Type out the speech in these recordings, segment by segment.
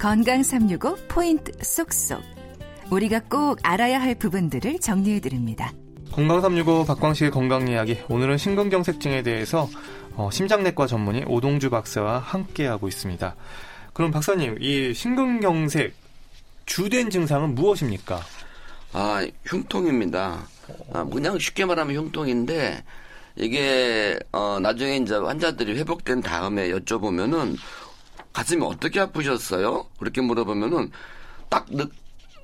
건강 365 포인트 쏙쏙. 우리가 꼭 알아야 할 부분들을 정리해 드립니다. 건강 365 박광식의 건강 이야기. 오늘은 심근경색증에 대해서 어, 심장내과 전문의 오동주 박사와 함께 하고 있습니다. 그럼 박사님, 이 심근경색 주된 증상은 무엇입니까? 아, 흉통입니다. 아, 그냥 쉽게 말하면 흉통인데 이게 어 나중에 이제 환자들이 회복된 다음에 여쭤보면은 가슴이 어떻게 아프셨어요? 그렇게 물어보면은 딱 느,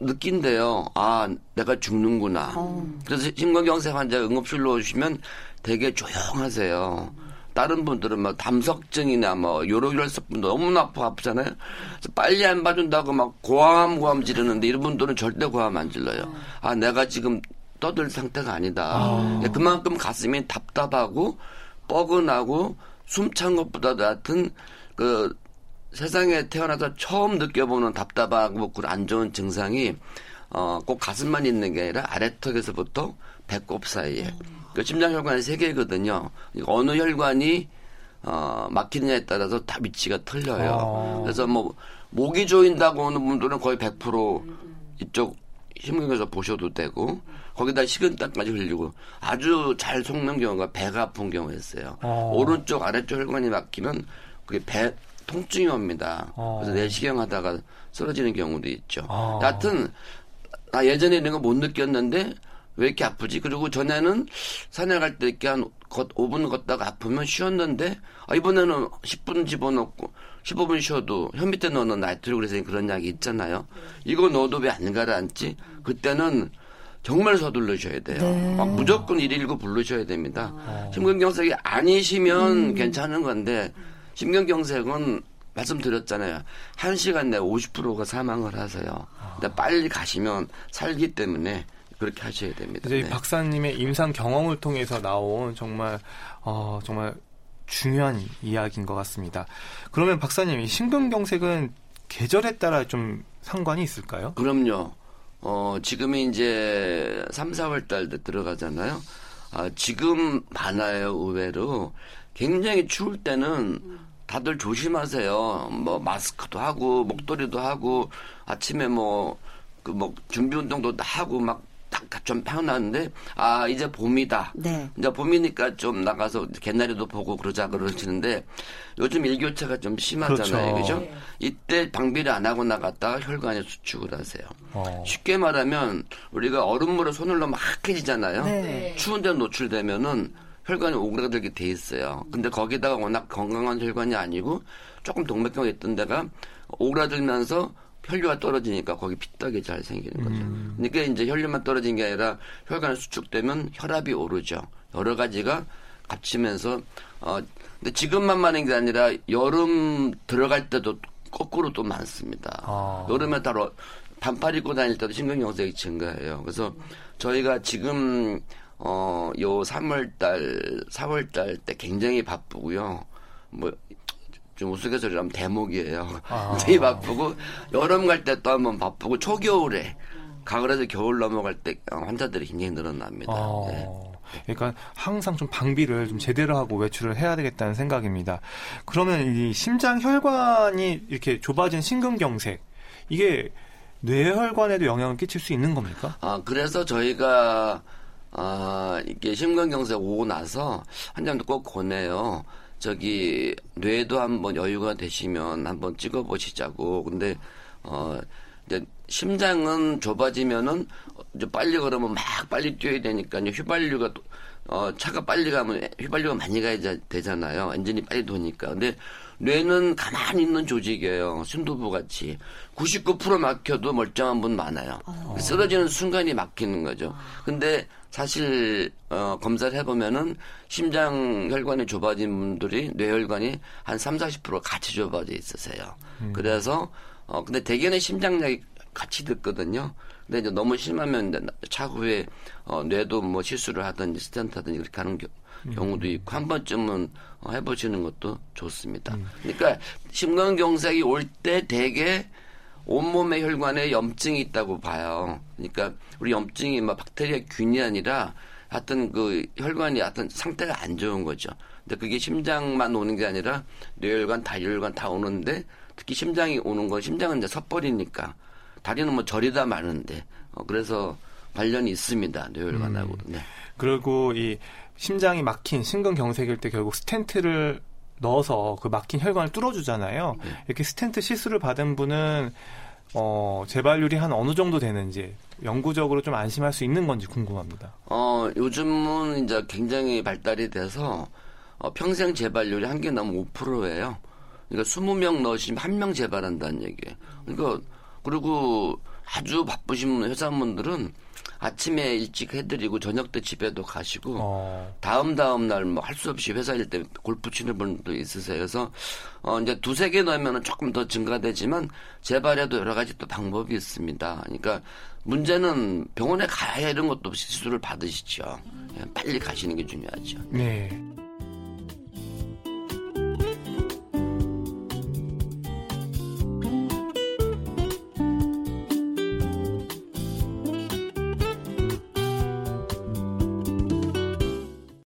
느낀대요. 아, 내가 죽는구나. 어. 그래서 심근경색 환자 응급실로 오시면 되게 조용하세요. 다른 분들은 막 담석증이나 뭐 요로결석 분도 너무 아파 아프잖아요. 그래서 빨리 안 봐준다고 막 고함 고함 지르는데 이런 분들은 절대 고함 안 질러요. 아 내가 지금 떠들 상태가 아니다. 아. 그만큼 가슴이 답답하고 뻐근하고 숨찬 것보다도 하여튼 그 세상에 태어나서 처음 느껴보는 답답하고 안 좋은 증상이 어, 꼭 가슴만 있는 게 아니라 아래턱에서부터 배꼽 사이에. 음. 그 심장혈관이 세 개거든요. 어느 혈관이 어, 막히느냐에 따라서 다 위치가 틀려요. 아. 그래서 뭐 목이 조인다고 하는 분들은 거의 100% 이쪽 심근경에서 보셔도 되고 거기다 식은땀까지 흘리고 아주 잘 속는 경우가 배가 아픈 경우였어요. 아. 오른쪽 아래쪽 혈관이 막히면 그게 배 통증이 옵니다. 아. 그래서 내시경 하다가 쓰러지는 경우도 있죠. 아. 여하튼 나 예전에 이런 거 못 느꼈는데 왜 이렇게 아프지? 그리고 전에는 산에 갈 때 이렇게 한 5분 걷다가 아프면 쉬었는데 아, 이번에는 10분 집어넣고 15분 쉬어도 혀 밑에 넣는 나이트로그레신 그런 약이 있잖아요. 이거 넣어도 왜 안 가라앉지? 그때는 정말 서둘러셔야 돼요. 네. 막 무조건 119 부르셔야 됩니다. 아. 심근경색이 아니시면 음. 괜찮은 건데 심근경색은 말씀드렸잖아요. 1시간 내 50%가 사망을 하세요. 근데 빨리 가시면 살기 때문에 그렇게 하셔야 됩니다. 이제 네. 박사님의 임상 경험을 통해서 나온 정말 어, 정말 중요한 이야기인 것 같습니다. 그러면 박사님, 이 심근경색은 계절에 따라 좀 상관이 있을까요? 그럼요. 어, 지금이 이제 3, 4월 달 들어가잖아요. 아, 지금 많아요, 의외로. 굉장히 추울 때는 다들 조심하세요. 뭐, 마스크도 하고, 목도리도 하고, 아침에 뭐, 그, 뭐, 준비 운동도 하고, 막, 딱좀 편한데 아 이제 봄이다. 네. 이제 봄이니까 좀 나가서 개나리도 보고 그러자 그러시는데 요즘 일교차가 좀 심하잖아요, 그렇죠? 네. 이때 방비를 안 하고 나갔다가 혈관에 수축을 하세요. 어. 쉽게 말하면 우리가 얼음물에 손을 넣으면 하해지잖아요. 네. 추운데 노출되면은 혈관이 오그라들게 돼 있어요. 근데 거기다가 워낙 건강한 혈관이 아니고 조금 동맥경화 있던 데가 오그라들면서 혈류가 떨어지니까 거기 피떡이 잘 생기는 거죠. 음. 그러니까 이제 혈류만 떨어진 게 아니라 혈관이 수축되면 혈압이 오르죠. 여러 가지가 갇히면서 어 근데 지금만 많은 게 아니라 여름 들어갈 때도 거꾸로 또 많습니다. 아. 여름에 따로 반팔 입고 다닐 때도 심근경색이 증가해요. 그래서 저희가 지금 어 요 3월 달, 4월 달 때 굉장히 바쁘고요. 뭐 좀 우스갯소리하면 대목이에요. 아. 되게 바쁘고 여름 갈 때 또 한번 바쁘고 초겨울에 가을에서 겨울 넘어갈 때 환자들이 굉장히 늘어납니다. 아. 네. 그러니까 항상 좀 방비를 좀 제대로 하고 외출을 해야 되겠다는 생각입니다. 그러면 이 심장 혈관이 이렇게 좁아진 심근경색 이게 뇌혈관에도 영향을 끼칠 수 있는 겁니까? 아 그래서 저희가 아 이게 심근경색 오고 나서 환자들 꼭 권해요. 저기 뇌도 한번 여유가 되시면 한번 찍어보시자고. 근데 어 이제 심장은 좁아지면은 이제 빨리 걸으면 막 빨리 뛰어야 되니까 이제 휘발유가 어 차가 빨리 가면 휘발유가 많이 가야 되잖아요. 엔진이 빨리 도니까. 근데 뇌는 가만히 있는 조직이에요. 순두부 같이. 99% 막혀도 멀쩡한 분 많아요. 어. 쓰러지는 순간이 막히는 거죠. 근데 사실 어, 검사를 해보면은 심장 혈관이 좁아진 분들이 뇌혈관이 한 3, 40% 같이 좁아져 있으세요. 음. 그래서 어 근데 대개는 심장약이 같이 듣거든요. 근데 이제 너무 심하면 차후에 어, 뇌도 뭐 실수를 하든지 스탠트 하든지 그렇게 하는 겨, 음. 경우도 있고 한 번쯤은 어, 해보시는 것도 좋습니다. 음. 그러니까 심근경색이 올 때 대개 온몸의 혈관에 염증이 있다고 봐요. 그러니까 우리 염증이 막 박테리아 균이 아니라 하여튼 그 혈관이 하여튼 상태가 안 좋은 거죠. 근데 그게 심장만 오는 게 아니라 뇌혈관, 다혈관 다 오는데 특히 심장이 오는 건 심장은 이제 섣버리니까 다리는 뭐 저리다 마는데 어, 그래서 관련이 있습니다. 뇌혈관하고. 음. 네. 그리고 이 심장이 막힌 심근경색일 때 결국 스텐트를 넣어서 그 막힌 혈관을 뚫어주잖아요. 네. 이렇게 스텐트 시술을 받은 분은 어, 재발률이 한 어느 정도 되는지 영구적으로 좀 안심할 수 있는 건지 궁금합니다. 어, 요즘은 이제 굉장히 발달이 돼서 어, 평생 재발률이 한 개 넘으면 5%예요. 그러니까 20명 넣으시면 한 명 재발한다는 얘기예요. 그러니까 그리고 아주 바쁘신 회사분들은 아침에 일찍 해드리고 저녁 때 집에도 가시고 어, 다음 다음 날 뭐 할 수 없이 회사 일 때 골프 치는 분도 있으세요. 그래서 어 이제 두세 개 넣으면은 조금 더 증가되지만 재발에도 여러 가지 또 방법이 있습니다. 그러니까 문제는 병원에 가야 이런 것도 없이 시술을 받으시죠. 예, 빨리 가시는 게 중요하죠. 네.